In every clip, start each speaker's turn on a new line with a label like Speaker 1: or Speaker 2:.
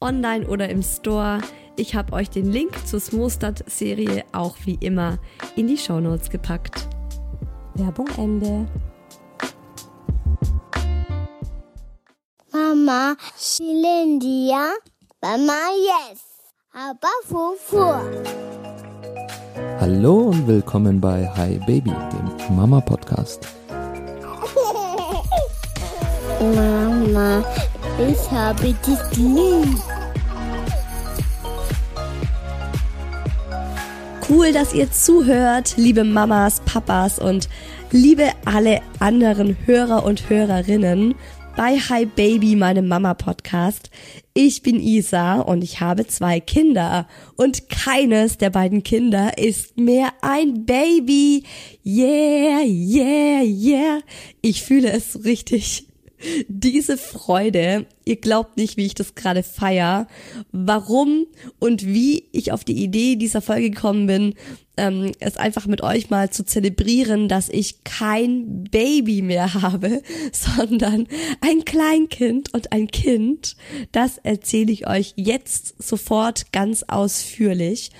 Speaker 1: online oder im Store. Ich habe euch den Link zur Smostad-Serie auch wie immer in die Shownotes gepackt. Werbung Ende.
Speaker 2: Mama, Shilindia, Mama, yes. Aber Fufu.
Speaker 3: Hallo und willkommen bei Hi Baby, dem Mama Podcast.
Speaker 2: Mama, ich habe dich lieb.
Speaker 1: Cool, dass ihr zuhört, liebe Mamas, Papas und liebe alle anderen Hörer und Hörerinnen bei Hi Baby, meinem Mama-Podcast. Ich bin Isa und ich habe zwei Kinder und keines der beiden Kinder ist mehr ein Baby. Yeah, yeah, yeah. Ich fühle es richtig diese Freude, ihr glaubt nicht, wie ich das gerade feier, warum und wie ich auf die Idee dieser Folge gekommen bin, ähm, es einfach mit euch mal zu zelebrieren, dass ich kein Baby mehr habe, sondern ein Kleinkind und ein Kind. Das erzähle ich euch jetzt sofort ganz ausführlich.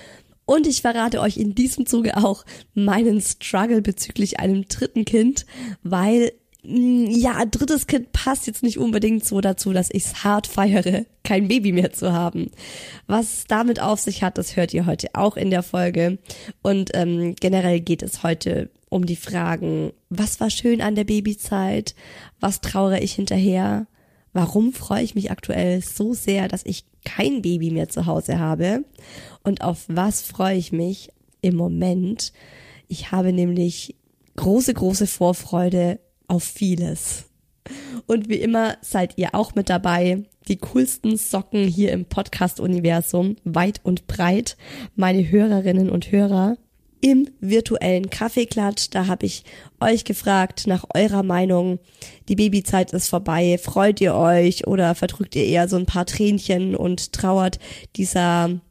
Speaker 1: Und ich verrate euch in diesem Zuge auch meinen Struggle bezüglich einem dritten Kind, weil ja, ein drittes Kind passt jetzt nicht unbedingt so dazu, dass ich es hart feiere, kein Baby mehr zu haben. Was damit auf sich hat, das hört ihr heute auch in der Folge. Und ähm, generell geht es heute um die Fragen, was war schön an der Babyzeit? Was trauere ich hinterher? Warum freue ich mich aktuell so sehr, dass ich kein Baby mehr zu Hause habe? Und auf was freue ich mich im Moment? Ich habe nämlich große, große Vorfreude auf vieles. Und wie immer seid ihr auch mit dabei. Die coolsten Socken hier im Podcast-Universum, weit und breit, meine Hörerinnen und Hörer. Im virtuellen Kaffeeklatsch, da habe ich euch gefragt nach eurer Meinung. Die Babyzeit ist vorbei. Freut ihr euch oder verdrückt ihr eher so ein paar Tränchen und trauert dieser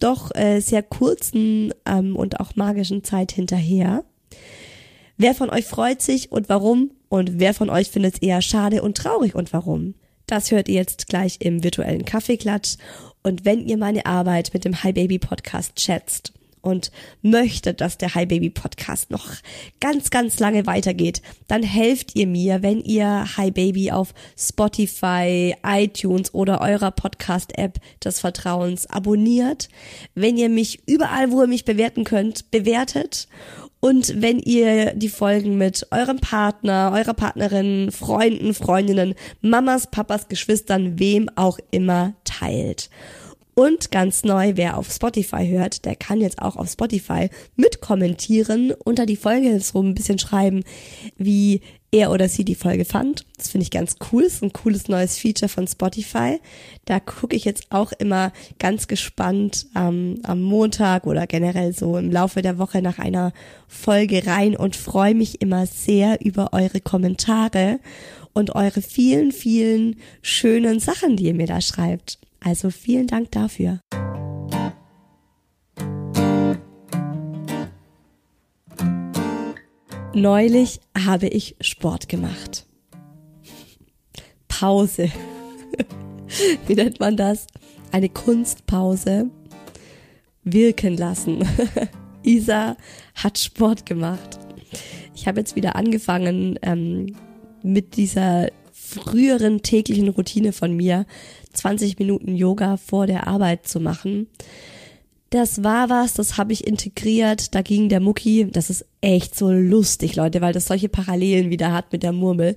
Speaker 1: doch äh, sehr kurzen ähm, und auch magischen Zeit hinterher? Wer von euch freut sich und warum? Und wer von euch findet es eher schade und traurig und warum? Das hört ihr jetzt gleich im virtuellen Kaffeeklatsch. Und wenn ihr meine Arbeit mit dem Hi Baby Podcast schätzt und möchtet, dass der Hi Baby Podcast noch ganz, ganz lange weitergeht, dann helft ihr mir, wenn ihr Hi Baby auf Spotify, iTunes oder eurer Podcast-App des Vertrauens abonniert, wenn ihr mich überall, wo ihr mich bewerten könnt, bewertet und wenn ihr die Folgen mit eurem Partner, eurer Partnerin, Freunden, Freundinnen, Mamas, Papas, Geschwistern, wem auch immer teilt. Und ganz neu, wer auf Spotify hört, der kann jetzt auch auf Spotify mitkommentieren, unter die Folge so ein bisschen schreiben, wie er oder sie die Folge fand. Das finde ich ganz cool. Das ist ein cooles neues Feature von Spotify. Da gucke ich jetzt auch immer ganz gespannt ähm, am Montag oder generell so im Laufe der Woche nach einer Folge rein und freue mich immer sehr über eure Kommentare und eure vielen, vielen schönen Sachen, die ihr mir da schreibt. Also vielen Dank dafür. Neulich habe ich Sport gemacht. Pause. Wie nennt man das? Eine Kunstpause. Wirken lassen. Isa hat Sport gemacht. Ich habe jetzt wieder angefangen ähm, mit dieser früheren täglichen Routine von mir, 20 Minuten Yoga vor der Arbeit zu machen. Das war was, das habe ich integriert. Da ging der Mucki, das ist echt so lustig, Leute, weil das solche Parallelen wieder hat mit der Murmel.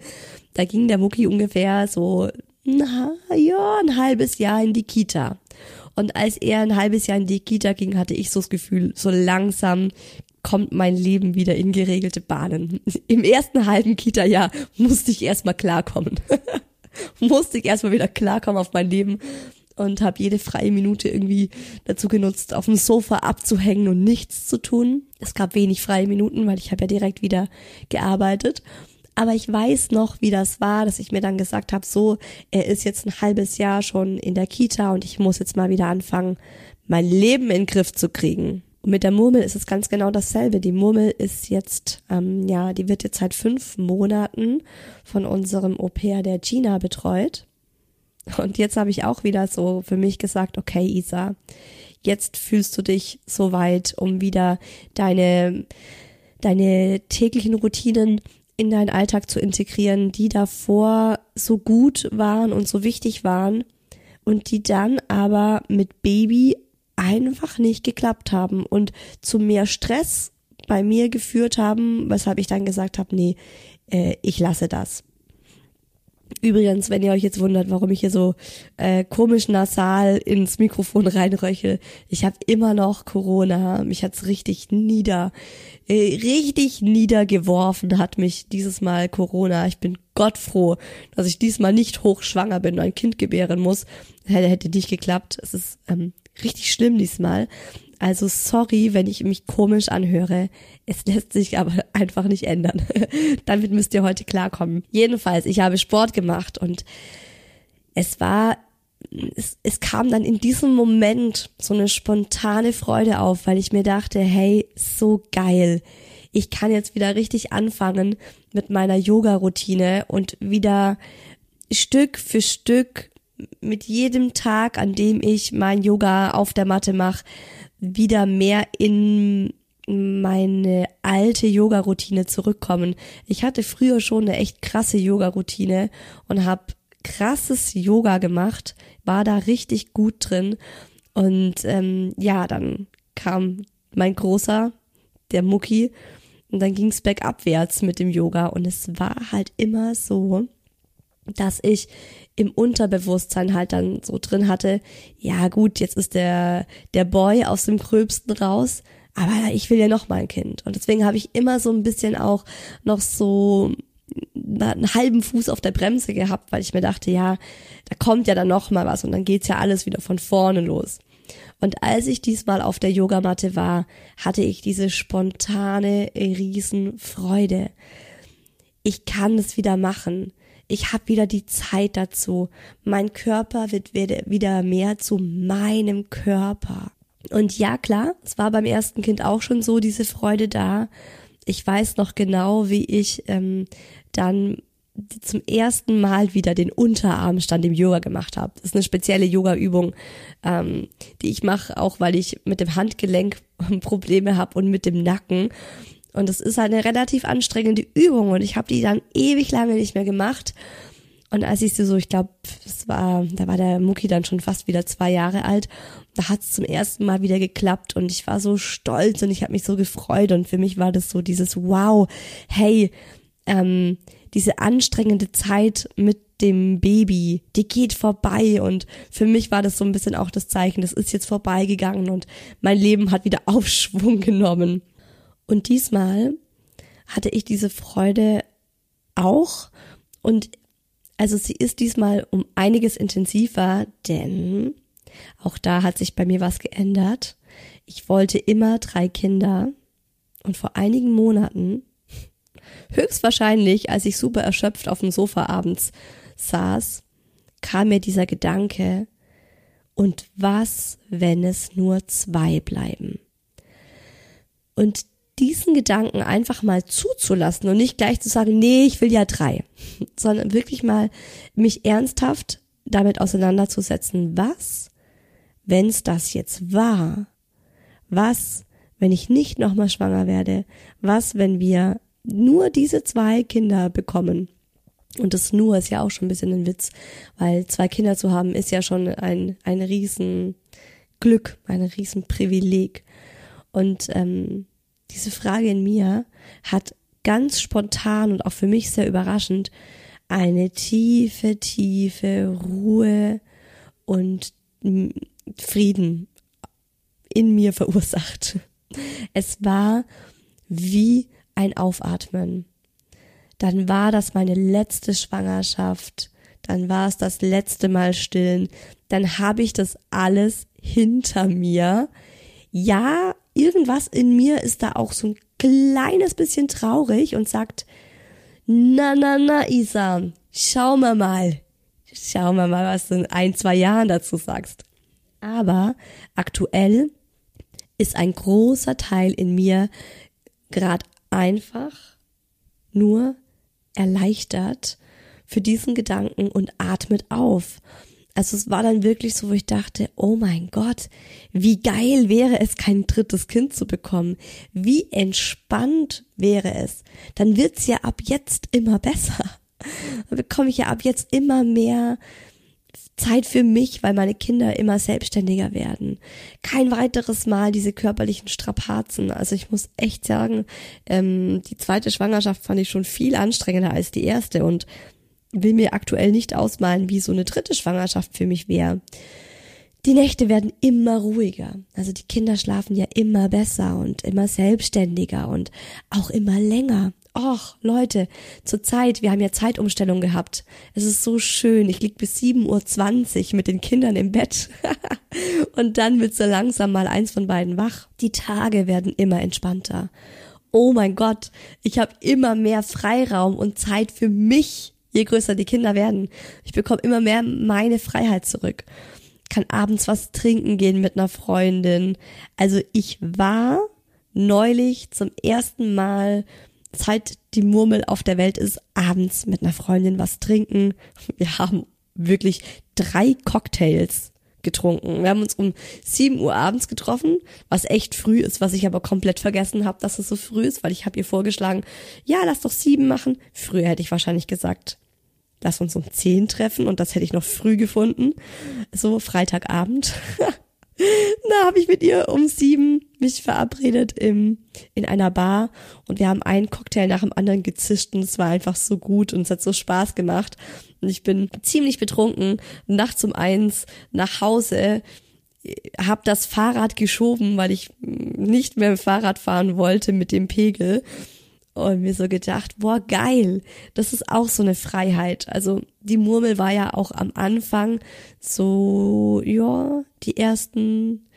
Speaker 1: Da ging der Mucki ungefähr so, na ja, ein halbes Jahr in die Kita. Und als er ein halbes Jahr in die Kita ging, hatte ich so das Gefühl, so langsam kommt mein Leben wieder in geregelte Bahnen. Im ersten halben Kita-Jahr musste ich erstmal klarkommen. musste ich erstmal wieder klarkommen auf mein Leben und habe jede freie Minute irgendwie dazu genutzt, auf dem Sofa abzuhängen und nichts zu tun. Es gab wenig freie Minuten, weil ich habe ja direkt wieder gearbeitet. Aber ich weiß noch, wie das war, dass ich mir dann gesagt habe, so, er ist jetzt ein halbes Jahr schon in der Kita und ich muss jetzt mal wieder anfangen, mein Leben in den Griff zu kriegen. Und mit der Murmel ist es ganz genau dasselbe. Die Murmel ist jetzt, ähm, ja, die wird jetzt seit fünf Monaten von unserem Au pair der Gina betreut. Und jetzt habe ich auch wieder so für mich gesagt, okay, Isa, jetzt fühlst du dich so weit, um wieder deine, deine täglichen Routinen in deinen Alltag zu integrieren, die davor so gut waren und so wichtig waren und die dann aber mit Baby einfach nicht geklappt haben und zu mehr Stress bei mir geführt haben, weshalb ich dann gesagt habe, nee, äh, ich lasse das. Übrigens, wenn ihr euch jetzt wundert, warum ich hier so äh, komisch nasal ins Mikrofon reinröchel, ich habe immer noch Corona. Mich hat's richtig nieder, äh, richtig niedergeworfen hat mich dieses Mal Corona. Ich bin Gott froh, dass ich diesmal nicht hochschwanger bin und ein Kind gebären muss. Hätte, hätte nicht geklappt. Es ist ähm, richtig schlimm diesmal. Also sorry, wenn ich mich komisch anhöre. Es lässt sich aber einfach nicht ändern. Damit müsst ihr heute klarkommen. Jedenfalls, ich habe Sport gemacht und es war, es, es kam dann in diesem Moment so eine spontane Freude auf, weil ich mir dachte, hey, so geil. Ich kann jetzt wieder richtig anfangen mit meiner Yoga-Routine und wieder Stück für Stück mit jedem Tag, an dem ich mein Yoga auf der Matte mache, wieder mehr in meine alte Yoga-Routine zurückkommen. Ich hatte früher schon eine echt krasse Yoga-Routine und habe krasses Yoga gemacht, war da richtig gut drin. Und ähm, ja, dann kam mein großer, der Mucki, und dann ging's bergabwärts mit dem Yoga. Und es war halt immer so, dass ich im Unterbewusstsein halt dann so drin hatte, ja gut, jetzt ist der, der Boy aus dem Gröbsten raus, aber ich will ja noch mal ein Kind. Und deswegen habe ich immer so ein bisschen auch noch so einen halben Fuß auf der Bremse gehabt, weil ich mir dachte, ja, da kommt ja dann noch mal was und dann geht's ja alles wieder von vorne los. Und als ich diesmal auf der Yogamatte war, hatte ich diese spontane Riesenfreude. Ich kann es wieder machen ich habe wieder die Zeit dazu. Mein Körper wird wieder mehr zu meinem Körper. Und ja, klar, es war beim ersten Kind auch schon so diese Freude da. Ich weiß noch genau, wie ich ähm, dann zum ersten Mal wieder den Unterarmstand im Yoga gemacht habe. Das ist eine spezielle Yoga-Übung, ähm, die ich mache, auch weil ich mit dem Handgelenk Probleme habe und mit dem Nacken. Und das ist halt eine relativ anstrengende Übung und ich habe die dann ewig lange nicht mehr gemacht. Und als ich sie so, ich glaube, es war, da war der Mucki dann schon fast wieder zwei Jahre alt, da hat es zum ersten Mal wieder geklappt und ich war so stolz und ich habe mich so gefreut und für mich war das so dieses Wow, hey, ähm, diese anstrengende Zeit mit dem Baby, die geht vorbei und für mich war das so ein bisschen auch das Zeichen, das ist jetzt vorbeigegangen und mein Leben hat wieder Aufschwung genommen. Und diesmal hatte ich diese Freude auch und also sie ist diesmal um einiges intensiver, denn auch da hat sich bei mir was geändert. Ich wollte immer drei Kinder und vor einigen Monaten, höchstwahrscheinlich, als ich super erschöpft auf dem Sofa abends saß, kam mir dieser Gedanke, und was, wenn es nur zwei bleiben? Und diesen Gedanken einfach mal zuzulassen und nicht gleich zu sagen, nee, ich will ja drei, sondern wirklich mal mich ernsthaft damit auseinanderzusetzen, was, wenn es das jetzt war? Was, wenn ich nicht nochmal schwanger werde? Was, wenn wir nur diese zwei Kinder bekommen? Und das nur ist ja auch schon ein bisschen ein Witz, weil zwei Kinder zu haben ist ja schon ein, ein riesen Glück, ein riesen Privileg. Und ähm, diese Frage in mir hat ganz spontan und auch für mich sehr überraschend eine tiefe, tiefe Ruhe und Frieden in mir verursacht. Es war wie ein Aufatmen. Dann war das meine letzte Schwangerschaft. Dann war es das letzte Mal stillen. Dann habe ich das alles hinter mir. Ja, irgendwas in mir ist da auch so ein kleines bisschen traurig und sagt, na, na, na, Isa, schau mal mal. Schau mal mal, was du in ein, zwei Jahren dazu sagst. Aber aktuell ist ein großer Teil in mir gerade einfach nur erleichtert für diesen Gedanken und atmet auf also es war dann wirklich so, wo ich dachte, oh mein Gott, wie geil wäre es, kein drittes Kind zu bekommen. Wie entspannt wäre es. Dann wird's ja ab jetzt immer besser. Dann bekomme ich ja ab jetzt immer mehr Zeit für mich, weil meine Kinder immer selbstständiger werden. Kein weiteres Mal diese körperlichen Strapazen. Also ich muss echt sagen, ähm, die zweite Schwangerschaft fand ich schon viel anstrengender als die erste und will mir aktuell nicht ausmalen, wie so eine dritte Schwangerschaft für mich wäre. Die Nächte werden immer ruhiger. Also die Kinder schlafen ja immer besser und immer selbstständiger und auch immer länger. Och, Leute, zur Zeit, wir haben ja Zeitumstellung gehabt. Es ist so schön. Ich lieg bis 7.20 Uhr mit den Kindern im Bett. und dann wird so langsam mal eins von beiden wach. Die Tage werden immer entspannter. Oh mein Gott, ich habe immer mehr Freiraum und Zeit für mich je größer die Kinder werden. Ich bekomme immer mehr meine Freiheit zurück. Kann abends was trinken gehen mit einer Freundin. Also ich war neulich zum ersten Mal, seit die Murmel auf der Welt ist, abends mit einer Freundin was trinken. Wir haben wirklich drei Cocktails getrunken. Wir haben uns um 7 Uhr abends getroffen, was echt früh ist, was ich aber komplett vergessen habe, dass es so früh ist, weil ich habe ihr vorgeschlagen, ja, lass doch sieben machen. Früher hätte ich wahrscheinlich gesagt, lass uns um zehn treffen und das hätte ich noch früh gefunden. So Freitagabend. da habe ich mit ihr um sieben mich verabredet im, in einer Bar und wir haben einen Cocktail nach dem anderen gezischt und es war einfach so gut und es hat so Spaß gemacht. Und ich bin ziemlich betrunken, nachts um eins nach Hause, hab das Fahrrad geschoben, weil ich nicht mehr Fahrrad fahren wollte mit dem Pegel und mir so gedacht, boah, geil, das ist auch so eine Freiheit. Also die Murmel war ja auch am Anfang so, ja, die ersten,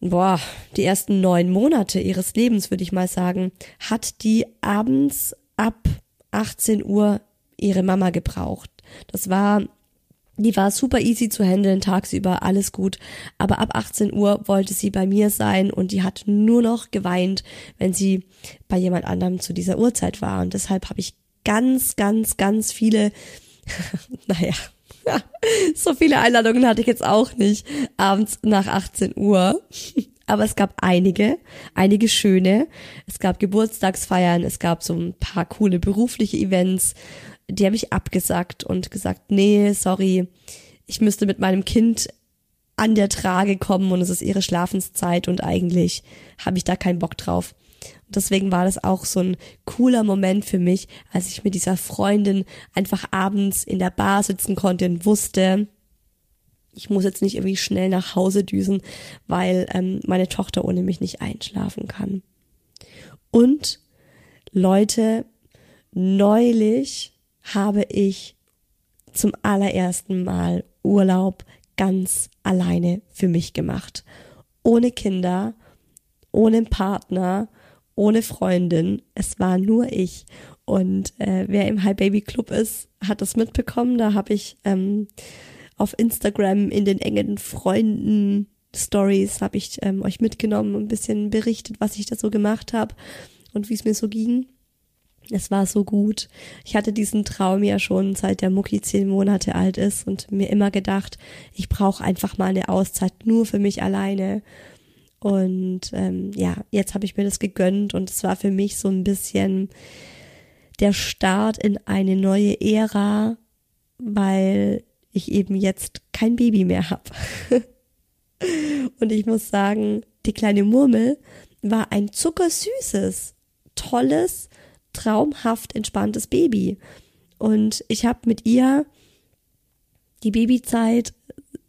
Speaker 1: boah, die ersten neun Monate ihres Lebens, würde ich mal sagen, hat die abends ab 18 Uhr ihre Mama gebraucht. Das war die war super easy zu handeln, tagsüber alles gut. Aber ab 18 Uhr wollte sie bei mir sein und die hat nur noch geweint, wenn sie bei jemand anderem zu dieser Uhrzeit war. Und deshalb habe ich ganz, ganz, ganz viele, naja, so viele Einladungen hatte ich jetzt auch nicht, abends nach 18 Uhr. Aber es gab einige, einige schöne. Es gab Geburtstagsfeiern, es gab so ein paar coole berufliche Events die habe ich abgesagt und gesagt, nee, sorry, ich müsste mit meinem Kind an der Trage kommen und es ist ihre Schlafenszeit und eigentlich habe ich da keinen Bock drauf. deswegen war das auch so ein cooler Moment für mich, als ich mit dieser Freundin einfach abends in der Bar sitzen konnte und wusste, ich muss jetzt nicht irgendwie schnell nach Hause düsen, weil ähm, meine Tochter ohne mich nicht einschlafen kann. Und Leute, neulich habe ich zum allerersten Mal Urlaub ganz alleine für mich gemacht. Ohne Kinder, ohne Partner, ohne Freundin. Es war nur ich. Und äh, wer im High Baby Club ist, hat das mitbekommen. Da habe ich ähm, auf Instagram in den engen Freunden Stories habe ich ähm, euch mitgenommen, ein bisschen berichtet, was ich da so gemacht habe und wie es mir so ging. Es war so gut. Ich hatte diesen Traum ja schon seit der Mucki zehn Monate alt ist und mir immer gedacht, ich brauche einfach mal eine Auszeit nur für mich alleine. Und ähm, ja, jetzt habe ich mir das gegönnt und es war für mich so ein bisschen der Start in eine neue Ära, weil ich eben jetzt kein Baby mehr habe. und ich muss sagen, die kleine Murmel war ein zuckersüßes, tolles, traumhaft entspanntes Baby. Und ich habe mit ihr die Babyzeit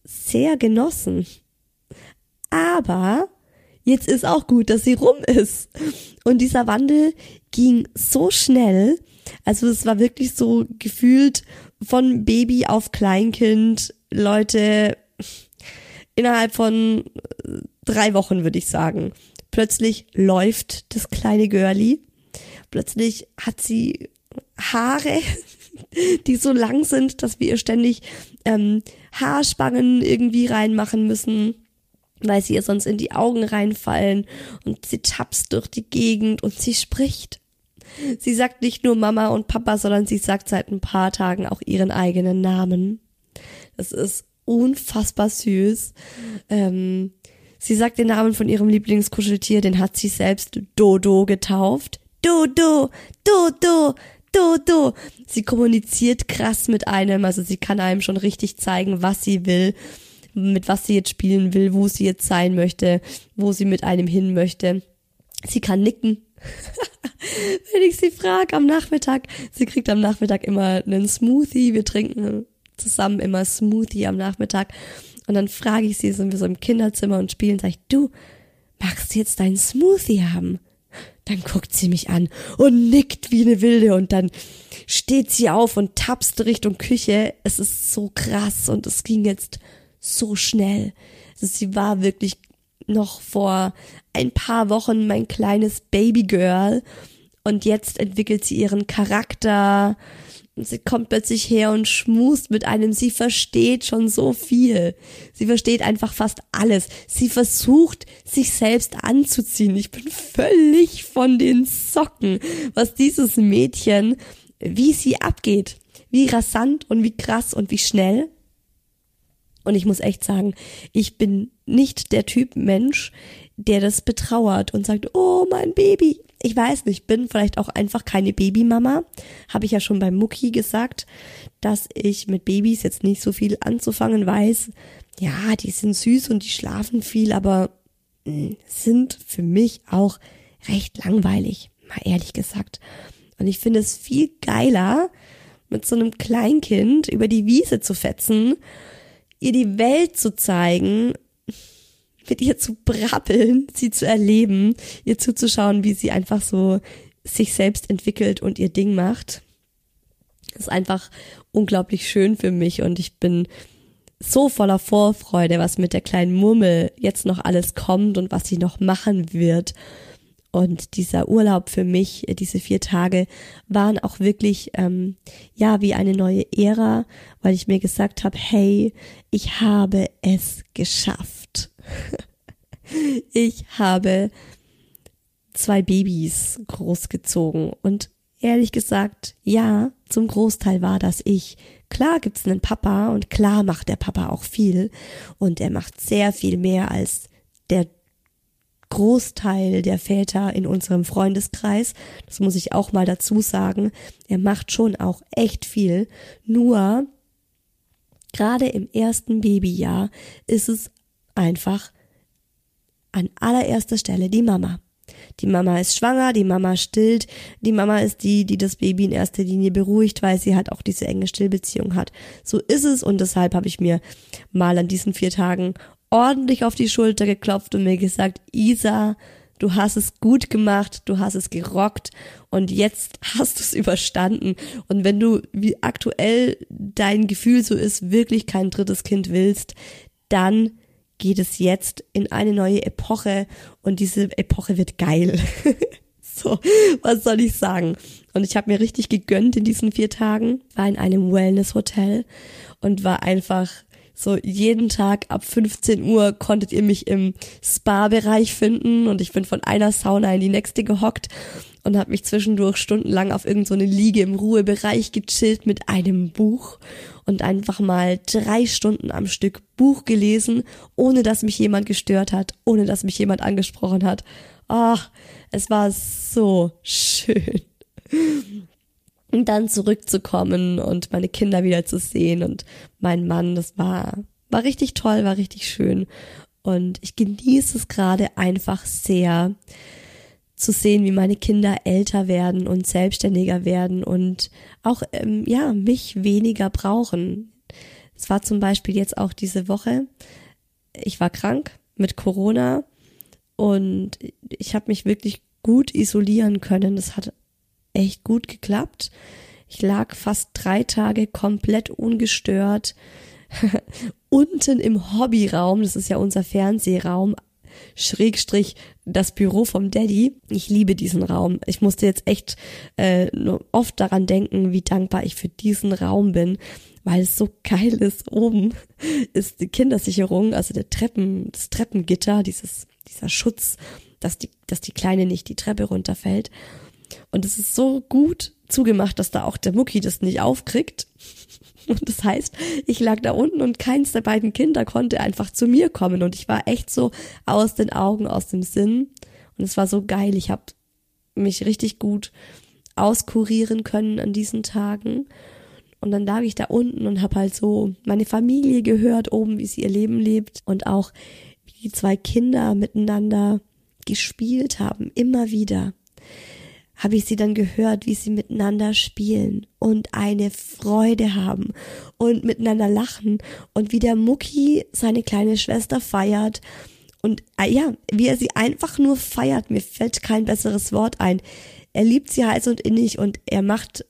Speaker 1: sehr genossen. Aber jetzt ist auch gut, dass sie rum ist. Und dieser Wandel ging so schnell. Also es war wirklich so gefühlt von Baby auf Kleinkind. Leute, innerhalb von drei Wochen würde ich sagen. Plötzlich läuft das kleine Girlie Plötzlich hat sie Haare, die so lang sind, dass wir ihr ständig ähm, Haarspangen irgendwie reinmachen müssen, weil sie ihr sonst in die Augen reinfallen und sie tapst durch die Gegend und sie spricht. Sie sagt nicht nur Mama und Papa, sondern sie sagt seit ein paar Tagen auch ihren eigenen Namen. Das ist unfassbar süß. Ähm, sie sagt den Namen von ihrem Lieblingskuscheltier, den hat sie selbst Dodo getauft du, du, du, du, du, du. Sie kommuniziert krass mit einem, also sie kann einem schon richtig zeigen, was sie will, mit was sie jetzt spielen will, wo sie jetzt sein möchte, wo sie mit einem hin möchte. Sie kann nicken. Wenn ich sie frage am Nachmittag, sie kriegt am Nachmittag immer einen Smoothie, wir trinken zusammen immer Smoothie am Nachmittag und dann frage ich sie, sind wir so im Kinderzimmer und spielen, sag ich, du, magst jetzt deinen Smoothie haben? Dann guckt sie mich an und nickt wie eine Wilde und dann steht sie auf und tapst Richtung Küche. Es ist so krass und es ging jetzt so schnell. Also sie war wirklich noch vor ein paar Wochen mein kleines Babygirl und jetzt entwickelt sie ihren Charakter, sie kommt plötzlich her und schmust mit einem. Sie versteht schon so viel. Sie versteht einfach fast alles. Sie versucht, sich selbst anzuziehen. Ich bin völlig von den Socken, was dieses Mädchen, wie sie abgeht. Wie rasant und wie krass und wie schnell. Und ich muss echt sagen, ich bin nicht der Typ Mensch, der das betrauert und sagt, oh mein Baby, ich weiß nicht, bin vielleicht auch einfach keine Babymama. Habe ich ja schon beim Mucki gesagt, dass ich mit Babys jetzt nicht so viel anzufangen weiß. Ja, die sind süß und die schlafen viel, aber hm, sind für mich auch recht langweilig, mal ehrlich gesagt. Und ich finde es viel geiler, mit so einem Kleinkind über die Wiese zu fetzen, ihr die Welt zu zeigen mit ihr zu brabbeln, sie zu erleben, ihr zuzuschauen, wie sie einfach so sich selbst entwickelt und ihr Ding macht. Das ist einfach unglaublich schön für mich und ich bin so voller Vorfreude, was mit der kleinen Murmel jetzt noch alles kommt und was sie noch machen wird. Und dieser Urlaub für mich, diese vier Tage, waren auch wirklich ähm, ja wie eine neue Ära, weil ich mir gesagt habe, hey, ich habe es geschafft. ich habe zwei Babys großgezogen und ehrlich gesagt, ja, zum Großteil war das ich. Klar gibt's einen Papa und klar macht der Papa auch viel und er macht sehr viel mehr als der Großteil der Väter in unserem Freundeskreis. Das muss ich auch mal dazu sagen. Er macht schon auch echt viel. Nur gerade im ersten Babyjahr ist es einfach an allererster Stelle die Mama. Die Mama ist schwanger, die Mama stillt, die Mama ist die, die das Baby in erster Linie beruhigt, weil sie halt auch diese enge Stillbeziehung hat. So ist es und deshalb habe ich mir mal an diesen vier Tagen ordentlich auf die Schulter geklopft und mir gesagt, Isa, du hast es gut gemacht, du hast es gerockt und jetzt hast du es überstanden. Und wenn du, wie aktuell dein Gefühl so ist, wirklich kein drittes Kind willst, dann geht es jetzt in eine neue Epoche und diese Epoche wird geil. so, was soll ich sagen? Und ich habe mir richtig gegönnt in diesen vier Tagen, war in einem Wellness-Hotel und war einfach so jeden Tag ab 15 Uhr konntet ihr mich im Spa-Bereich finden und ich bin von einer Sauna in die nächste gehockt und habe mich zwischendurch stundenlang auf irgendeine so Liege im Ruhebereich gechillt mit einem Buch und einfach mal drei Stunden am Stück Buch gelesen, ohne dass mich jemand gestört hat, ohne dass mich jemand angesprochen hat. Ach, es war so schön und dann zurückzukommen und meine Kinder wieder zu sehen und mein Mann, das war, war richtig toll, war richtig schön. Und ich genieße es gerade einfach sehr zu sehen, wie meine Kinder älter werden und selbstständiger werden und auch, ähm, ja, mich weniger brauchen. Es war zum Beispiel jetzt auch diese Woche, ich war krank mit Corona und ich habe mich wirklich gut isolieren können. Das hat echt gut geklappt. Ich lag fast drei Tage komplett ungestört unten im Hobbyraum, das ist ja unser Fernsehraum, Schrägstrich das Büro vom Daddy. Ich liebe diesen Raum. Ich musste jetzt echt äh, oft daran denken, wie dankbar ich für diesen Raum bin, weil es so geil ist. Oben ist die Kindersicherung, also der Treppen, das Treppengitter, dieses, dieser Schutz, dass die, dass die Kleine nicht die Treppe runterfällt. Und es ist so gut zugemacht, dass da auch der Mucki das nicht aufkriegt. Und das heißt, ich lag da unten und keins der beiden Kinder konnte einfach zu mir kommen. Und ich war echt so aus den Augen, aus dem Sinn. Und es war so geil. Ich habe mich richtig gut auskurieren können an diesen Tagen. Und dann lag ich da unten und habe halt so meine Familie gehört oben, wie sie ihr Leben lebt und auch wie die zwei Kinder miteinander gespielt haben, immer wieder habe ich sie dann gehört, wie sie miteinander spielen und eine Freude haben und miteinander lachen und wie der Mucki seine kleine Schwester feiert und ah ja, wie er sie einfach nur feiert, mir fällt kein besseres Wort ein. Er liebt sie heiß und innig und er macht,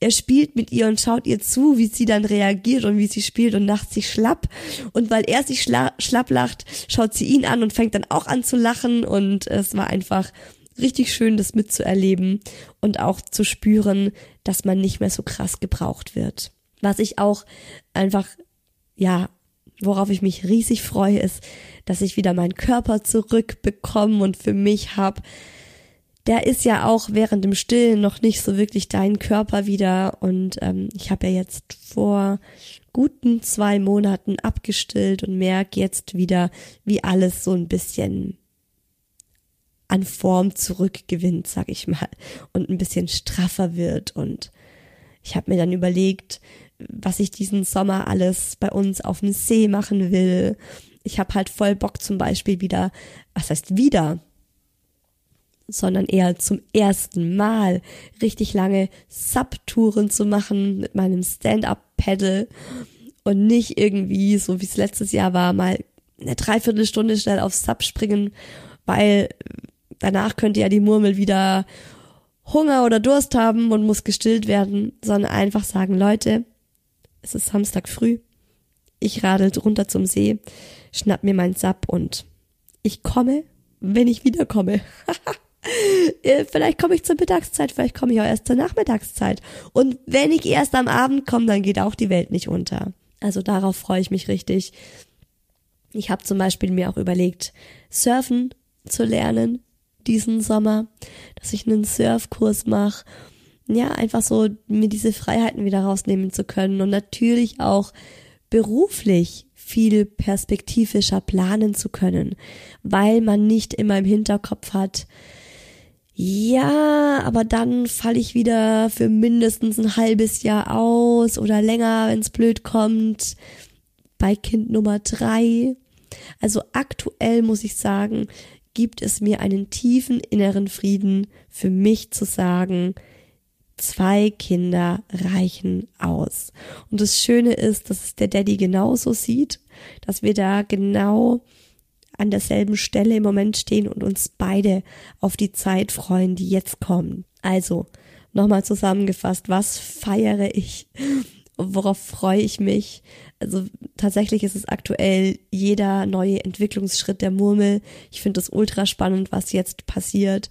Speaker 1: er spielt mit ihr und schaut ihr zu, wie sie dann reagiert und wie sie spielt und lacht sich schlapp. Und weil er sich schla schlapp lacht, schaut sie ihn an und fängt dann auch an zu lachen und es war einfach richtig schön, das mitzuerleben und auch zu spüren, dass man nicht mehr so krass gebraucht wird. Was ich auch einfach, ja, worauf ich mich riesig freue, ist, dass ich wieder meinen Körper zurückbekomme und für mich habe. Der ist ja auch während dem Stillen noch nicht so wirklich dein Körper wieder und ähm, ich habe ja jetzt vor guten zwei Monaten abgestillt und merke jetzt wieder, wie alles so ein bisschen an Form zurückgewinnt, sag ich mal, und ein bisschen straffer wird. Und ich habe mir dann überlegt, was ich diesen Sommer alles bei uns auf dem See machen will. Ich habe halt voll Bock zum Beispiel wieder, was heißt wieder, sondern eher zum ersten Mal richtig lange Subtouren zu machen mit meinem Stand-up-Pedal und nicht irgendwie, so wie es letztes Jahr war, mal eine Dreiviertelstunde schnell aufs Sub springen, weil danach könnte ja die Murmel wieder Hunger oder Durst haben und muss gestillt werden, sondern einfach sagen, Leute, es ist Samstag früh, ich radel runter zum See, schnapp mir mein Sap und ich komme, wenn ich wiederkomme. Äh, vielleicht komme ich zur Mittagszeit, vielleicht komme ich auch erst zur Nachmittagszeit. Und wenn ich erst am Abend komme, dann geht auch die Welt nicht unter. Also darauf freue ich mich richtig. Ich habe zum Beispiel mir auch überlegt, surfen zu lernen diesen Sommer, dass ich einen Surfkurs mache. Ja, einfach so mir diese Freiheiten wieder rausnehmen zu können und natürlich auch beruflich viel perspektivischer planen zu können, weil man nicht immer im Hinterkopf hat, ja, aber dann falle ich wieder für mindestens ein halbes Jahr aus oder länger, wenn es blöd kommt, bei Kind Nummer drei. Also aktuell muss ich sagen, gibt es mir einen tiefen inneren Frieden für mich zu sagen, zwei Kinder reichen aus. Und das Schöne ist, dass es der Daddy genauso sieht, dass wir da genau an derselben Stelle im Moment stehen und uns beide auf die Zeit freuen, die jetzt kommt. Also, nochmal zusammengefasst, was feiere ich? Worauf freue ich mich? Also tatsächlich ist es aktuell jeder neue Entwicklungsschritt der Murmel. Ich finde es ultra spannend, was jetzt passiert.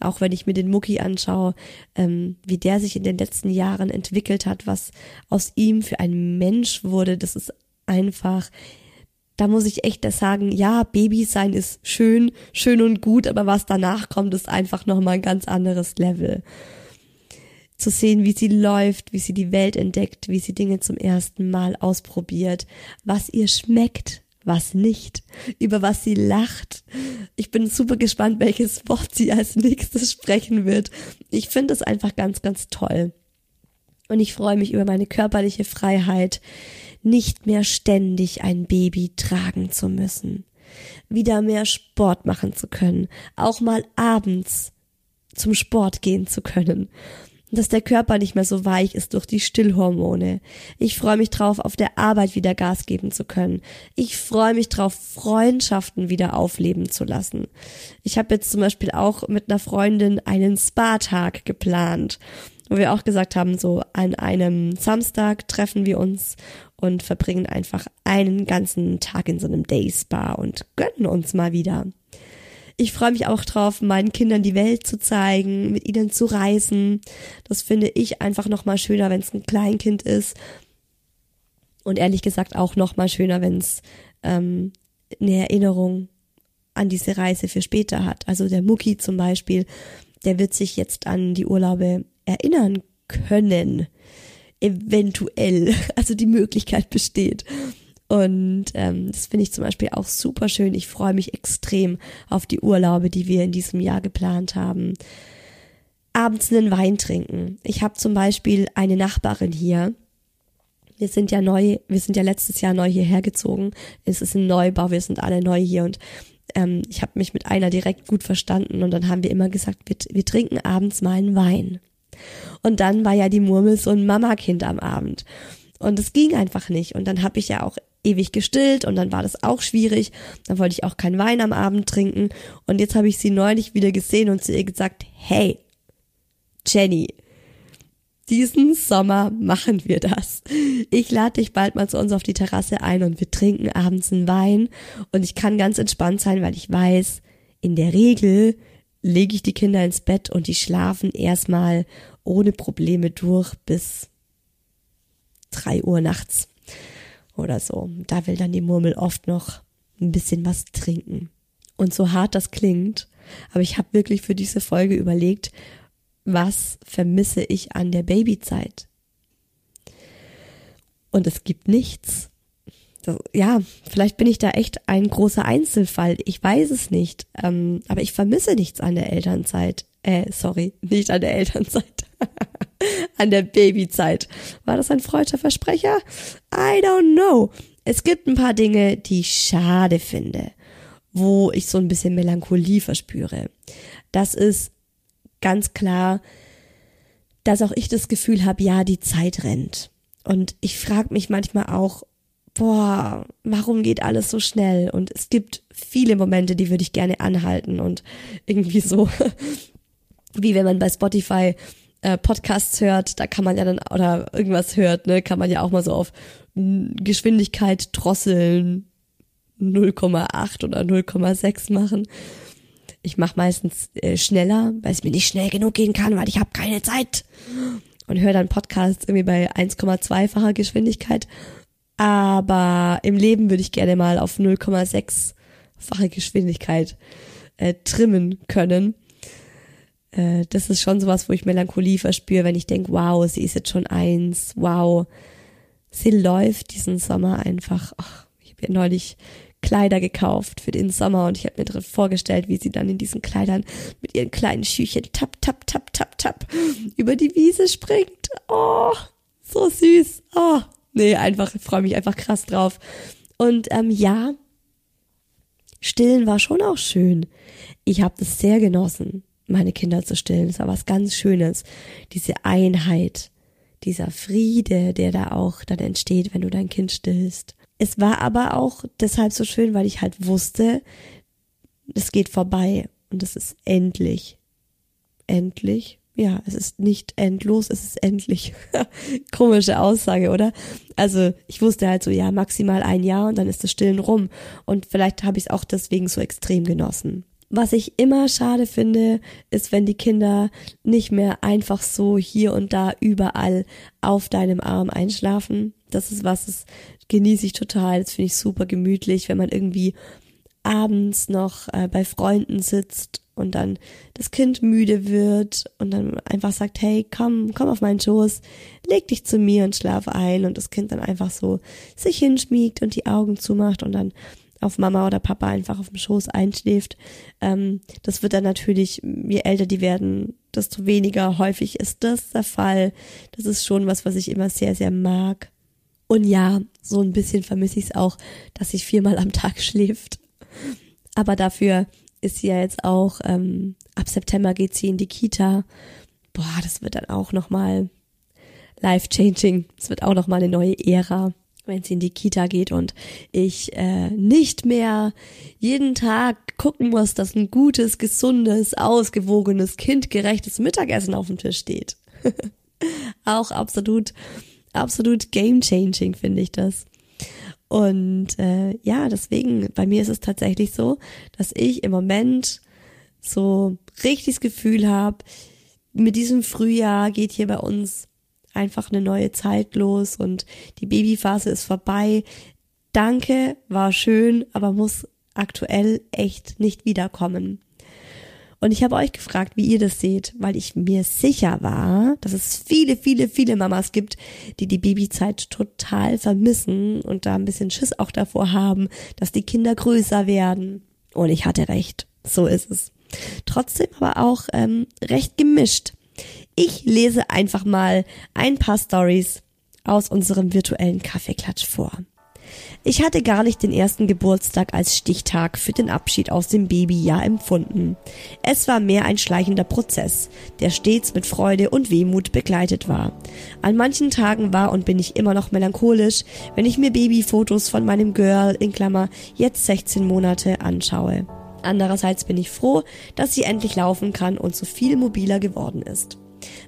Speaker 1: Auch wenn ich mir den Mucki anschaue, ähm, wie der sich in den letzten Jahren entwickelt hat, was aus ihm für ein Mensch wurde, das ist einfach da muss ich echt sagen, ja, Baby sein ist schön, schön und gut, aber was danach kommt, ist einfach nochmal ein ganz anderes Level zu sehen, wie sie läuft, wie sie die Welt entdeckt, wie sie Dinge zum ersten Mal ausprobiert, was ihr schmeckt, was nicht, über was sie lacht. Ich bin super gespannt, welches Wort sie als nächstes sprechen wird. Ich finde es einfach ganz, ganz toll. Und ich freue mich über meine körperliche Freiheit, nicht mehr ständig ein Baby tragen zu müssen, wieder mehr Sport machen zu können, auch mal abends zum Sport gehen zu können dass der Körper nicht mehr so weich ist durch die Stillhormone. Ich freue mich drauf, auf der Arbeit wieder Gas geben zu können. Ich freue mich drauf, Freundschaften wieder aufleben zu lassen. Ich habe jetzt zum Beispiel auch mit einer Freundin einen Spa-Tag geplant, wo wir auch gesagt haben, so an einem Samstag treffen wir uns und verbringen einfach einen ganzen Tag in so einem Day-Spa und gönnen uns mal wieder. Ich freue mich auch drauf, meinen Kindern die Welt zu zeigen, mit ihnen zu reisen. Das finde ich einfach nochmal schöner, wenn es ein Kleinkind ist. Und ehrlich gesagt auch nochmal schöner, wenn es ähm, eine Erinnerung an diese Reise für später hat. Also der Mucki zum Beispiel, der wird sich jetzt an die Urlaube erinnern können. Eventuell. Also die Möglichkeit besteht. Und ähm, das finde ich zum Beispiel auch super schön. Ich freue mich extrem auf die Urlaube, die wir in diesem Jahr geplant haben. Abends einen Wein trinken. Ich habe zum Beispiel eine Nachbarin hier. Wir sind ja neu, wir sind ja letztes Jahr neu hierher gezogen. Es ist ein Neubau, wir sind alle neu hier und ähm, ich habe mich mit einer direkt gut verstanden und dann haben wir immer gesagt, wir, wir trinken abends mal einen Wein. Und dann war ja die Murmel so ein Mamakind am Abend. Und es ging einfach nicht. Und dann habe ich ja auch ewig gestillt und dann war das auch schwierig. Dann wollte ich auch keinen Wein am Abend trinken. Und jetzt habe ich sie neulich wieder gesehen und zu ihr gesagt, hey, Jenny, diesen Sommer machen wir das. Ich lade dich bald mal zu uns auf die Terrasse ein und wir trinken abends einen Wein. Und ich kann ganz entspannt sein, weil ich weiß, in der Regel lege ich die Kinder ins Bett und die schlafen erstmal ohne Probleme durch bis drei Uhr nachts oder so. Da will dann die Murmel oft noch ein bisschen was trinken. Und so hart das klingt, aber ich habe wirklich für diese Folge überlegt, was vermisse ich an der Babyzeit? Und es gibt nichts. Das, ja, vielleicht bin ich da echt ein großer Einzelfall. Ich weiß es nicht. Ähm, aber ich vermisse nichts an der Elternzeit. Äh, sorry, nicht an der Elternzeit. an der Babyzeit. War das ein freudscher Versprecher? I don't know. Es gibt ein paar Dinge, die ich schade finde, wo ich so ein bisschen Melancholie verspüre. Das ist ganz klar, dass auch ich das Gefühl habe, ja, die Zeit rennt. Und ich frage mich manchmal auch, boah, warum geht alles so schnell? Und es gibt viele Momente, die würde ich gerne anhalten und irgendwie so, wie wenn man bei Spotify äh, Podcasts hört, da kann man ja dann, oder irgendwas hört, ne, kann man ja auch mal so auf Geschwindigkeit drosseln 0,8 oder 0,6 machen. Ich mache meistens äh, schneller, weil es mir nicht schnell genug gehen kann, weil ich habe keine Zeit. Und höre dann Podcasts irgendwie bei 1,2-facher Geschwindigkeit. Aber im Leben würde ich gerne mal auf 0,6-fache Geschwindigkeit äh, trimmen können äh, das ist schon sowas, wo ich Melancholie verspüre, wenn ich denke, wow, sie ist jetzt schon eins, wow, sie läuft diesen Sommer einfach. Ach, ich habe ihr neulich Kleider gekauft für den Sommer und ich habe mir drin vorgestellt, wie sie dann in diesen Kleidern mit ihren kleinen Schüchen tap, tap, tap, tap, tap über die Wiese springt. Oh, so süß. Oh, nee, einfach, ich freue mich einfach krass drauf. Und ähm, ja, Stillen war schon auch schön. Ich habe das sehr genossen, meine Kinder zu stillen. Es war was ganz Schönes. Diese Einheit, dieser Friede, der da auch dann entsteht, wenn du dein Kind stillst. Es war aber auch deshalb so schön, weil ich halt wusste, es geht vorbei und es ist endlich. Endlich. Ja, es ist nicht endlos, es ist endlich. Komische Aussage, oder? Also ich wusste halt so, ja, maximal ein Jahr und dann ist das Stillen rum. Und vielleicht habe ich es auch deswegen so extrem genossen. Was ich immer schade finde, ist, wenn die Kinder nicht mehr einfach so hier und da überall auf deinem Arm einschlafen. Das ist was, das genieße ich total. Das finde ich super gemütlich, wenn man irgendwie abends noch äh, bei Freunden sitzt und dann das Kind müde wird und dann einfach sagt, hey, komm, komm auf meinen Schoß, leg dich zu mir und schlaf ein und das Kind dann einfach so sich hinschmiegt und die Augen zumacht und dann auf Mama oder Papa einfach auf dem Schoß einschläft. Ähm, das wird dann natürlich, je älter die werden, desto weniger häufig ist das der Fall. Das ist schon was, was ich immer sehr, sehr mag. Und ja, so ein bisschen vermisse ich es auch, dass sie viermal am Tag schläft. Aber dafür ist sie ja jetzt auch, ähm, ab September geht sie in die Kita. Boah, das wird dann auch nochmal life-changing. Es wird auch nochmal eine neue Ära wenn sie in die Kita geht und ich äh, nicht mehr jeden Tag gucken muss, dass ein gutes, gesundes, ausgewogenes, kindgerechtes Mittagessen auf dem Tisch steht. Auch absolut, absolut game changing finde ich das. Und äh, ja, deswegen, bei mir ist es tatsächlich so, dass ich im Moment so richtig das Gefühl habe, mit diesem Frühjahr geht hier bei uns einfach eine neue Zeit los und die Babyphase ist vorbei. Danke, war schön, aber muss aktuell echt nicht wiederkommen. Und ich habe euch gefragt, wie ihr das seht, weil ich mir sicher war, dass es viele, viele, viele Mamas gibt, die die Babyzeit total vermissen und da ein bisschen Schiss auch davor haben, dass die Kinder größer werden. Und ich hatte recht, so ist es. Trotzdem aber auch ähm, recht gemischt. Ich lese einfach mal ein paar Stories aus unserem virtuellen Kaffeeklatsch vor. Ich hatte gar nicht den ersten Geburtstag als Stichtag für den Abschied aus dem Babyjahr empfunden. Es war mehr ein schleichender Prozess, der stets mit Freude und Wehmut begleitet war. An manchen Tagen war und bin ich immer noch melancholisch, wenn ich mir Babyfotos von meinem Girl in Klammer jetzt 16 Monate anschaue. Andererseits bin ich froh, dass sie endlich laufen kann und so viel mobiler geworden ist.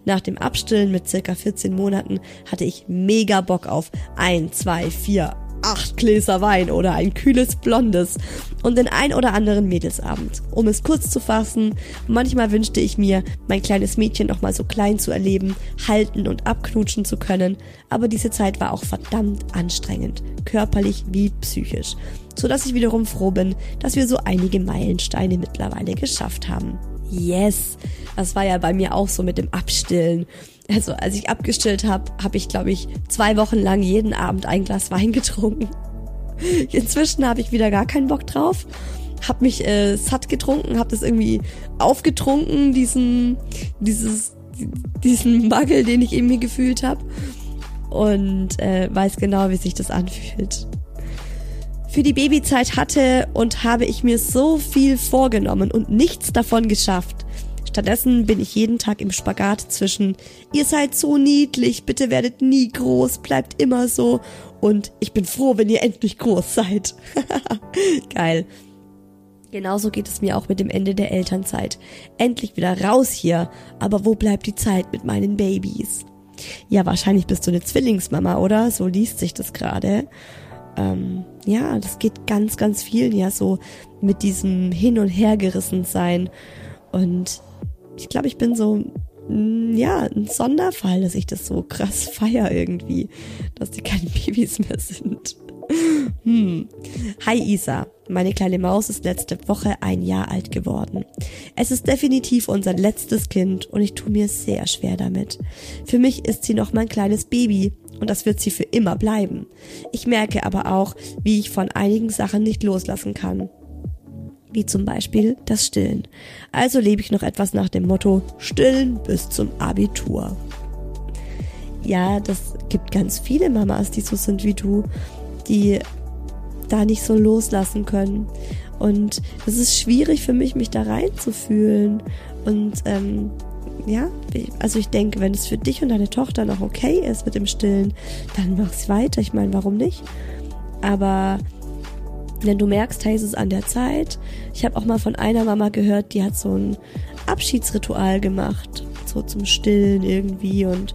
Speaker 1: Nach dem Abstillen mit circa 14 Monaten hatte ich mega Bock auf ein, zwei, vier, acht Gläser Wein oder ein kühles Blondes und den ein oder anderen Mädelsabend. Um es kurz zu fassen, manchmal wünschte ich mir, mein kleines Mädchen noch mal so klein zu erleben, halten und abknutschen zu können, aber diese Zeit war auch verdammt anstrengend, körperlich wie psychisch, so dass ich wiederum froh bin, dass wir so einige Meilensteine mittlerweile geschafft haben. Yes, das war ja bei mir auch so mit dem Abstillen. Also als ich abgestillt habe, habe ich, glaube ich, zwei Wochen lang jeden Abend ein Glas Wein getrunken. Inzwischen habe ich wieder gar keinen Bock drauf. Hab mich äh, satt getrunken, hab das irgendwie aufgetrunken, diesen, dieses, diesen Mangel, den ich mir gefühlt habe. Und äh, weiß genau, wie sich das anfühlt. Für die Babyzeit hatte und habe ich mir so viel vorgenommen und nichts davon geschafft. Stattdessen bin ich jeden Tag im Spagat zwischen ihr seid so niedlich, bitte werdet nie groß, bleibt immer so und ich bin froh, wenn ihr endlich groß seid. Geil. Genauso geht es mir auch mit dem Ende der Elternzeit. Endlich wieder raus hier, aber wo bleibt die Zeit mit meinen Babys? Ja, wahrscheinlich bist du eine Zwillingsmama, oder? So liest sich das gerade. Ähm, ja, das geht ganz, ganz vielen ja so mit diesem Hin- und Hergerissen sein. Und ich glaube, ich bin so, mm, ja, ein Sonderfall, dass ich das so krass feier irgendwie, dass die keine Babys mehr sind. Hm. Hi Isa, meine kleine Maus ist letzte Woche ein Jahr alt geworden. Es ist definitiv unser letztes Kind und ich tue mir sehr schwer damit. Für mich ist sie noch mein kleines Baby und das wird sie für immer bleiben. Ich merke aber auch, wie ich von einigen Sachen nicht loslassen kann wie zum Beispiel das Stillen. Also lebe ich noch etwas nach dem Motto Stillen bis zum Abitur. Ja, das gibt ganz viele Mamas, die so sind wie du, die da nicht so loslassen können. Und es ist schwierig für mich, mich da reinzufühlen. Und ähm, ja, also ich denke, wenn es für dich und deine Tochter noch okay ist mit dem Stillen, dann mach's weiter. Ich meine, warum nicht? Aber wenn du merkst, hey, es ist an der Zeit. Ich habe auch mal von einer Mama gehört, die hat so ein Abschiedsritual gemacht, so zum Stillen irgendwie und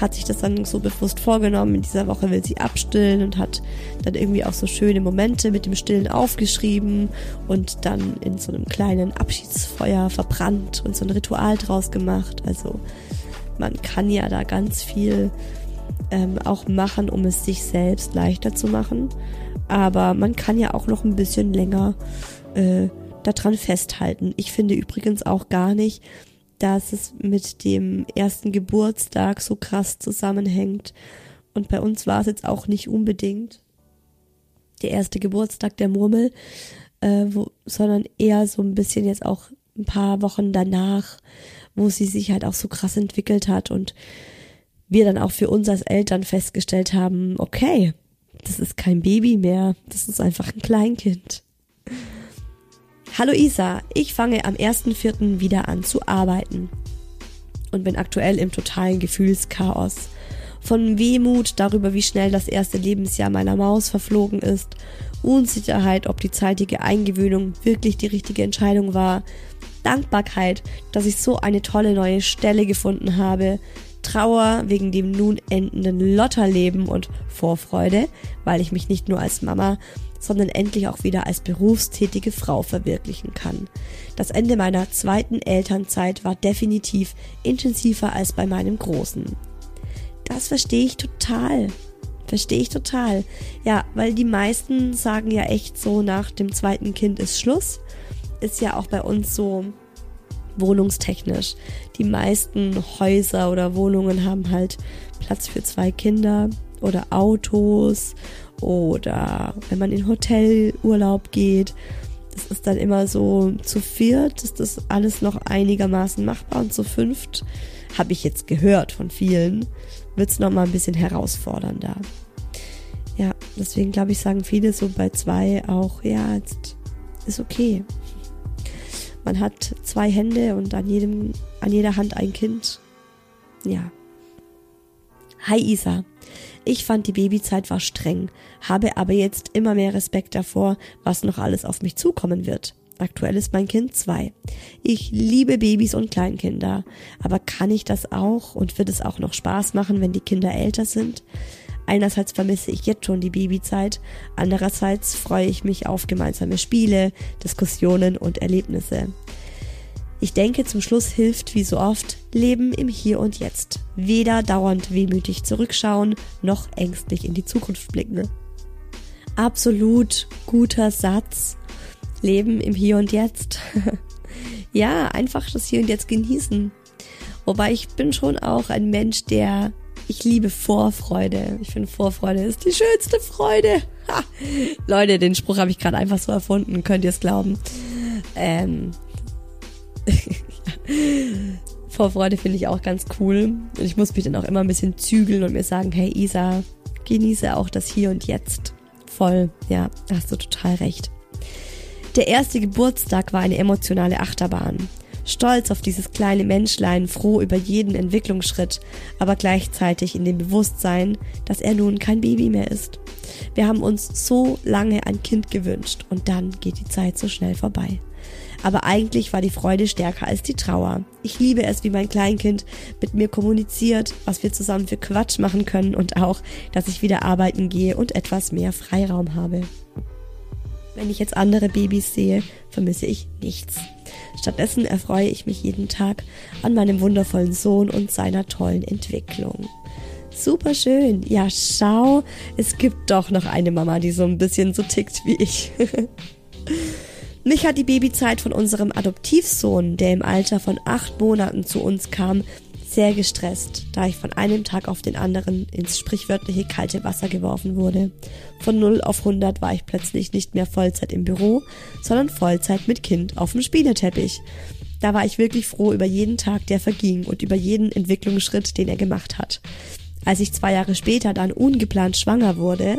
Speaker 1: hat sich das dann so bewusst vorgenommen. In dieser Woche will sie abstillen und hat dann irgendwie auch so schöne Momente mit dem Stillen aufgeschrieben und dann in so einem kleinen Abschiedsfeuer verbrannt und so ein Ritual draus gemacht. Also man kann ja da ganz viel ähm, auch machen, um es sich selbst leichter zu machen. Aber man kann ja auch noch ein bisschen länger äh, daran festhalten. Ich finde übrigens auch gar nicht, dass es mit dem ersten Geburtstag so krass zusammenhängt. Und bei uns war es jetzt auch nicht unbedingt der erste Geburtstag der Murmel, äh, wo, sondern eher so ein bisschen jetzt auch ein paar Wochen danach, wo sie sich halt auch so krass entwickelt hat und wir dann auch für uns als Eltern festgestellt haben, okay, das ist kein Baby mehr, das ist einfach ein Kleinkind. Hallo Isa, ich fange am 1.4. wieder an zu arbeiten und bin aktuell im totalen Gefühlschaos. Von Wehmut darüber, wie schnell das erste Lebensjahr meiner Maus verflogen ist, Unsicherheit, ob die zeitige Eingewöhnung wirklich die richtige Entscheidung war, Dankbarkeit, dass ich so eine tolle neue Stelle gefunden habe, Trauer wegen dem nun endenden Lotterleben und Vorfreude, weil ich mich nicht nur als Mama, sondern endlich auch wieder als berufstätige Frau verwirklichen kann. Das Ende meiner zweiten Elternzeit war definitiv intensiver als bei meinem großen. Das verstehe ich total. Verstehe ich total. Ja, weil die meisten sagen ja echt so, nach dem zweiten Kind ist Schluss. Ist ja auch bei uns so wohnungstechnisch. Die meisten Häuser oder Wohnungen haben halt Platz für zwei Kinder oder Autos oder wenn man in Hotelurlaub geht. Das ist dann immer so zu viert, ist das alles noch einigermaßen machbar und zu fünft, habe ich jetzt gehört von vielen, wird es nochmal ein bisschen herausfordernder. Ja, deswegen glaube ich, sagen viele so bei zwei auch, ja, jetzt ist okay. Man hat zwei Hände und an jedem, an jeder Hand ein Kind. Ja. Hi Isa. Ich fand die Babyzeit war streng, habe aber jetzt immer mehr Respekt davor, was noch alles auf mich zukommen wird. Aktuell ist mein Kind zwei. Ich liebe Babys und Kleinkinder, aber kann ich das auch und wird es auch noch Spaß machen, wenn die Kinder älter sind? Einerseits vermisse ich jetzt schon die Babyzeit, andererseits freue ich mich auf gemeinsame Spiele, Diskussionen und Erlebnisse. Ich denke, zum Schluss hilft wie so oft Leben im Hier und Jetzt. Weder dauernd wehmütig zurückschauen, noch ängstlich in die Zukunft blicken. Absolut guter Satz. Leben im Hier und Jetzt. ja, einfach das Hier und Jetzt genießen. Wobei ich bin schon auch ein Mensch, der ich liebe Vorfreude. Ich finde Vorfreude ist die schönste Freude. Ha. Leute, den Spruch habe ich gerade einfach so erfunden, könnt ihr es glauben. Ähm, Vorfreude finde ich auch ganz cool. Und ich muss mich dann auch immer ein bisschen zügeln und mir sagen, hey Isa, genieße auch das Hier und Jetzt. Voll, ja, hast du total recht. Der erste Geburtstag war eine emotionale Achterbahn stolz auf dieses kleine Menschlein, froh über jeden Entwicklungsschritt, aber gleichzeitig in dem Bewusstsein, dass er nun kein Baby mehr ist. Wir haben uns so lange ein Kind gewünscht und dann geht die Zeit so schnell vorbei. Aber eigentlich war die Freude stärker als die Trauer. Ich liebe es, wie mein Kleinkind mit mir kommuniziert, was wir zusammen für Quatsch machen können und auch, dass ich wieder arbeiten gehe und etwas mehr Freiraum habe. Wenn ich jetzt andere Babys sehe, vermisse ich nichts. Stattdessen erfreue ich mich jeden Tag an meinem wundervollen Sohn und seiner tollen Entwicklung. Super schön. Ja, schau, es gibt doch noch eine Mama, die so ein bisschen so tickt wie ich. Mich hat die Babyzeit von unserem Adoptivsohn, der im Alter von acht Monaten zu uns kam, sehr gestresst, da ich von einem Tag auf den anderen ins sprichwörtliche kalte Wasser geworfen wurde. Von 0 auf 100 war ich plötzlich nicht mehr Vollzeit im Büro, sondern Vollzeit mit Kind auf dem Spieleteppich. Da war ich wirklich froh über jeden Tag, der verging und über jeden Entwicklungsschritt, den er gemacht hat. Als ich zwei Jahre später dann ungeplant schwanger wurde,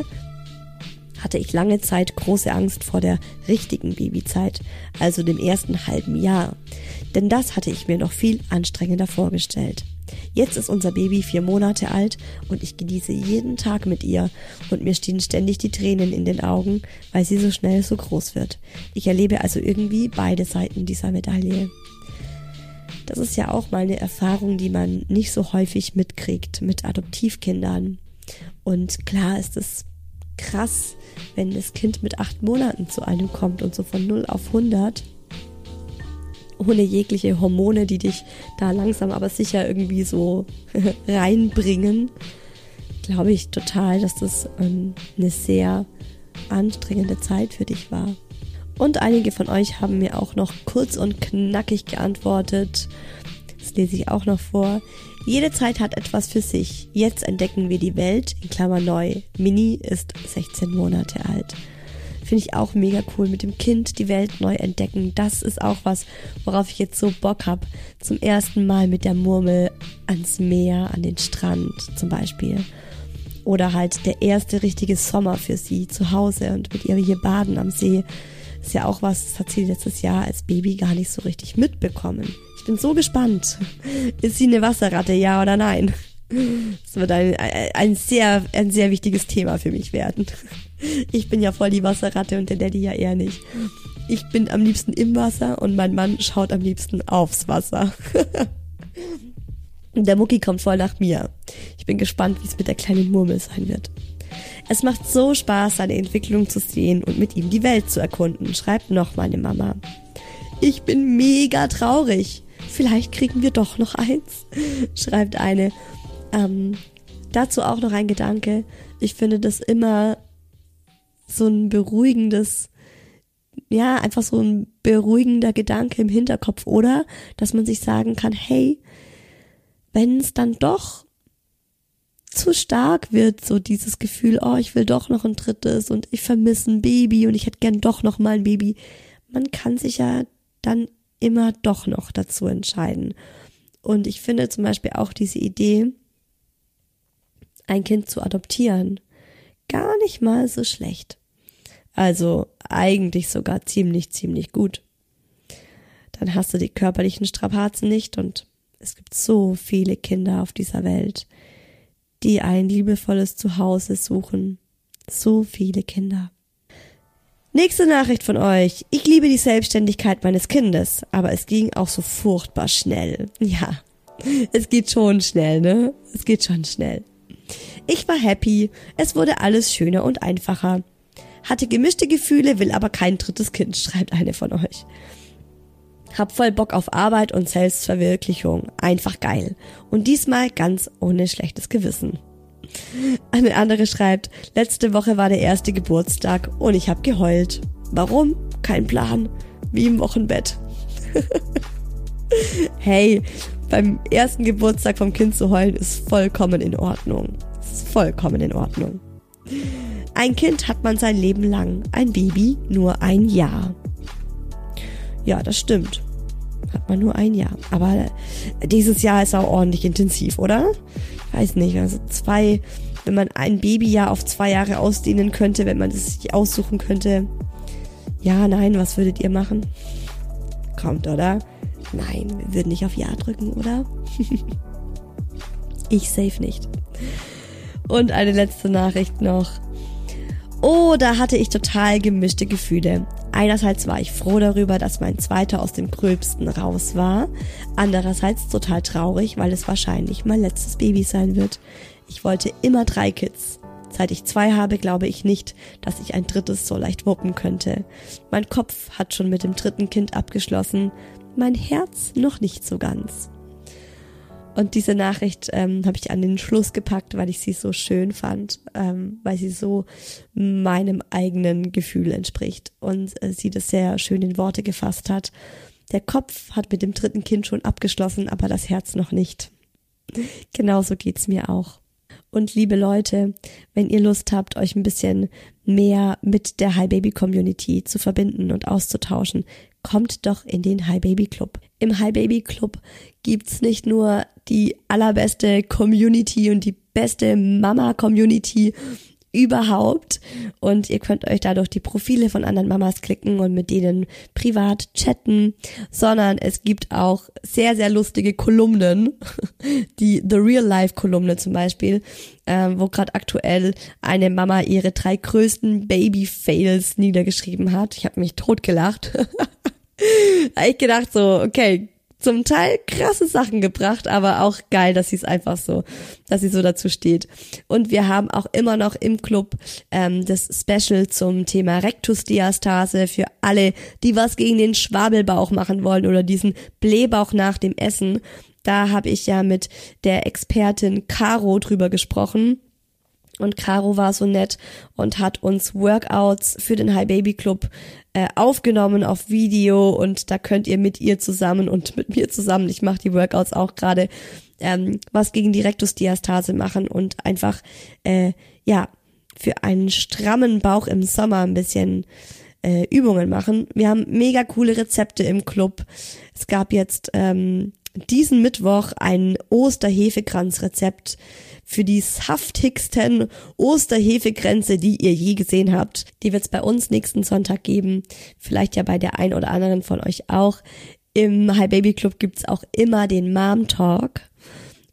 Speaker 1: hatte ich lange Zeit große Angst vor der richtigen Babyzeit, also dem ersten halben Jahr. Denn das hatte ich mir noch viel anstrengender vorgestellt. Jetzt ist unser Baby vier Monate alt und ich genieße jeden Tag mit ihr und mir stehen ständig die Tränen in den Augen, weil sie so schnell so groß wird. Ich erlebe also irgendwie beide Seiten dieser Medaille. Das ist ja auch mal eine Erfahrung, die man nicht so häufig mitkriegt mit Adoptivkindern. Und klar ist es krass, wenn das Kind mit acht Monaten zu einem kommt und so von 0 auf 100 ohne jegliche Hormone, die dich da langsam aber sicher irgendwie so reinbringen, glaube ich total, dass das ähm, eine sehr anstrengende Zeit für dich war. Und einige von euch haben mir auch noch kurz und knackig geantwortet. Das lese ich auch noch vor. Jede Zeit hat etwas für sich. Jetzt entdecken wir die Welt, in Klammer neu. Mini ist 16 Monate alt. Finde ich auch mega cool. Mit dem Kind die Welt neu entdecken. Das ist auch was, worauf ich jetzt so Bock habe. Zum ersten Mal mit der Murmel ans Meer, an den Strand zum Beispiel. Oder halt der erste richtige Sommer für sie zu Hause und mit ihr hier baden am See. Ist ja auch was, das hat sie letztes Jahr als Baby gar nicht so richtig mitbekommen. Bin so gespannt. Ist sie eine Wasserratte, ja oder nein? Das wird ein, ein, sehr, ein sehr wichtiges Thema für mich werden. Ich bin ja voll die Wasserratte und der Daddy ja eher nicht. Ich bin am liebsten im Wasser und mein Mann schaut am liebsten aufs Wasser. Der Mucki kommt voll nach mir. Ich bin gespannt, wie es mit der kleinen Murmel sein wird. Es macht so Spaß, seine Entwicklung zu sehen und mit ihm die Welt zu erkunden, schreibt noch meine Mama. Ich bin mega traurig. Vielleicht kriegen wir doch noch eins, schreibt eine. Ähm, dazu auch noch ein Gedanke. Ich finde das immer so ein beruhigendes, ja, einfach so ein beruhigender Gedanke im Hinterkopf, oder? Dass man sich sagen kann, hey, wenn es dann doch zu stark wird, so dieses Gefühl, oh, ich will doch noch ein drittes und ich vermisse ein Baby und ich hätte gern doch noch mal ein Baby. Man kann sich ja dann immer doch noch dazu entscheiden. Und ich finde zum Beispiel auch diese Idee, ein Kind zu adoptieren, gar nicht mal so schlecht. Also eigentlich sogar ziemlich, ziemlich gut. Dann hast du die körperlichen Strapazen nicht und es gibt so viele Kinder auf dieser Welt, die ein liebevolles Zuhause suchen. So viele Kinder. Nächste Nachricht von euch. Ich liebe die Selbstständigkeit meines Kindes, aber es ging auch so furchtbar schnell. Ja, es geht schon schnell, ne? Es geht schon schnell. Ich war happy, es wurde alles schöner und einfacher. Hatte gemischte Gefühle, will aber kein drittes Kind, schreibt eine von euch. Hab voll Bock auf Arbeit und Selbstverwirklichung. Einfach geil. Und diesmal ganz ohne schlechtes Gewissen. Eine andere schreibt, letzte Woche war der erste Geburtstag und ich hab geheult. Warum? Kein Plan. Wie im Wochenbett. hey, beim ersten Geburtstag vom Kind zu heulen ist vollkommen in Ordnung. Ist vollkommen in Ordnung. Ein Kind hat man sein Leben lang, ein Baby nur ein Jahr. Ja, das stimmt. Hat man nur ein Jahr. Aber dieses Jahr ist auch ordentlich intensiv, oder? Ich weiß nicht, also zwei, wenn man ein Babyjahr auf zwei Jahre ausdehnen könnte, wenn man es sich aussuchen könnte. Ja, nein, was würdet ihr machen? Kommt, oder? Nein, wir würden nicht auf Ja drücken, oder? ich safe nicht. Und eine letzte Nachricht noch. Oh, da hatte ich total gemischte Gefühle. Einerseits war ich froh darüber, dass mein zweiter aus dem Gröbsten raus war. Andererseits total traurig, weil es wahrscheinlich mein letztes Baby sein wird. Ich wollte immer drei Kids. Seit ich zwei habe, glaube ich nicht, dass ich ein drittes so leicht wuppen könnte. Mein Kopf hat schon mit dem dritten Kind abgeschlossen mein Herz noch nicht so ganz. Und diese Nachricht ähm, habe ich an den Schluss gepackt, weil ich sie so schön fand, ähm, weil sie so meinem eigenen Gefühl entspricht und äh, sie das sehr schön in Worte gefasst hat. Der Kopf hat mit dem dritten Kind schon abgeschlossen, aber das Herz noch nicht. Genauso geht's mir auch. Und liebe Leute, wenn ihr Lust habt, euch ein bisschen mehr mit der Hi Baby Community zu verbinden und auszutauschen, kommt doch in den Hi Baby Club. Im Hi Baby Club gibt's nicht nur die allerbeste Community und die beste Mama Community überhaupt. Und ihr könnt euch dadurch die Profile von anderen Mamas klicken und mit denen privat chatten, sondern es gibt auch sehr, sehr lustige Kolumnen, die The Real Life Kolumne zum Beispiel, ähm, wo gerade aktuell eine Mama ihre drei größten Baby-Fails niedergeschrieben hat. Ich habe mich totgelacht. da ich gedacht so, okay, zum Teil krasse Sachen gebracht, aber auch geil, dass sie es einfach so, dass sie so dazu steht. Und wir haben auch immer noch im Club ähm, das Special zum Thema Rektusdiastase für alle, die was gegen den Schwabelbauch machen wollen oder diesen Blähbauch nach dem Essen. Da habe ich ja mit der Expertin Caro drüber gesprochen. Und Caro war so nett und hat uns Workouts für den High Baby Club äh, aufgenommen auf Video und da könnt ihr mit ihr zusammen und mit mir zusammen, ich mache die Workouts auch gerade, ähm, was gegen die Rektusdiastase machen und einfach äh, ja für einen strammen Bauch im Sommer ein bisschen äh, Übungen machen. Wir haben mega coole Rezepte im Club. Es gab jetzt ähm, diesen Mittwoch ein Osterhefekranzrezept für die saftigsten Osterhefekränze, die ihr je gesehen habt. Die wird es bei uns nächsten Sonntag geben. Vielleicht ja bei der ein oder anderen von euch auch. Im High Baby Club gibt's auch immer den Mom Talk,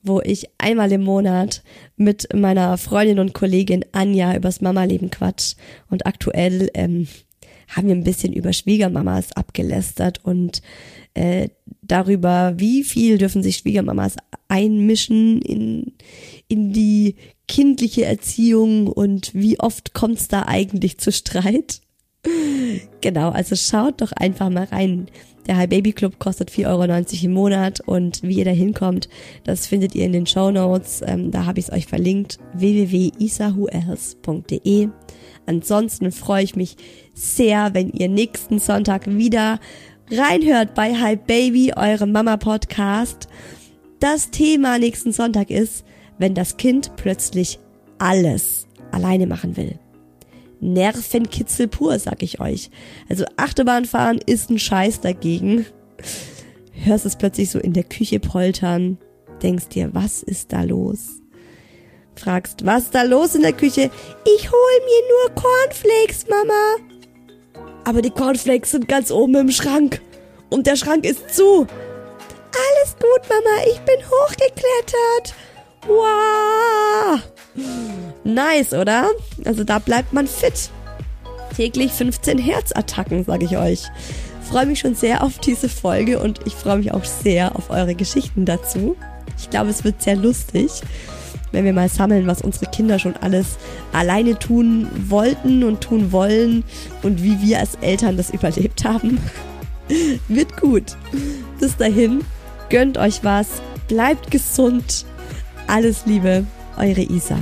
Speaker 1: wo ich einmal im Monat mit meiner Freundin und Kollegin Anja übers Mama-Leben quatsch. Und aktuell ähm, haben wir ein bisschen über Schwiegermamas abgelästert und äh, darüber, wie viel dürfen sich Schwiegermamas einmischen in, in die kindliche Erziehung und wie oft kommt es da eigentlich zu Streit. Genau, also schaut doch einfach mal rein. Der High Baby Club kostet 4,90 Euro im Monat und wie ihr da hinkommt, das findet ihr in den Show Notes. Ähm, da habe ich es euch verlinkt. www.isahuels.de Ansonsten freue ich mich sehr, wenn ihr nächsten Sonntag wieder reinhört bei Hi Baby, eurem Mama Podcast. Das Thema nächsten Sonntag ist, wenn das Kind plötzlich alles alleine machen will. Nervenkitzel pur, sag ich euch. Also Achterbahnfahren ist ein Scheiß dagegen. Hörst es plötzlich so in der Küche poltern, denkst dir, was ist da los? Fragst, was ist da los in der Küche? Ich hol mir nur Cornflakes, Mama. Aber die Cornflakes sind ganz oben im Schrank. Und der Schrank ist zu. Alles gut, Mama, ich bin hochgeklettert. Wow. Nice, oder? Also da bleibt man fit. Täglich 15 Herzattacken, sage ich euch. Freue mich schon sehr auf diese Folge und ich freue mich auch sehr auf eure Geschichten dazu. Ich glaube, es wird sehr lustig wenn wir mal sammeln, was unsere Kinder schon alles alleine tun wollten und tun wollen und wie wir als Eltern das überlebt haben. Wird gut. Bis dahin, gönnt euch was, bleibt gesund. Alles Liebe, eure Isa.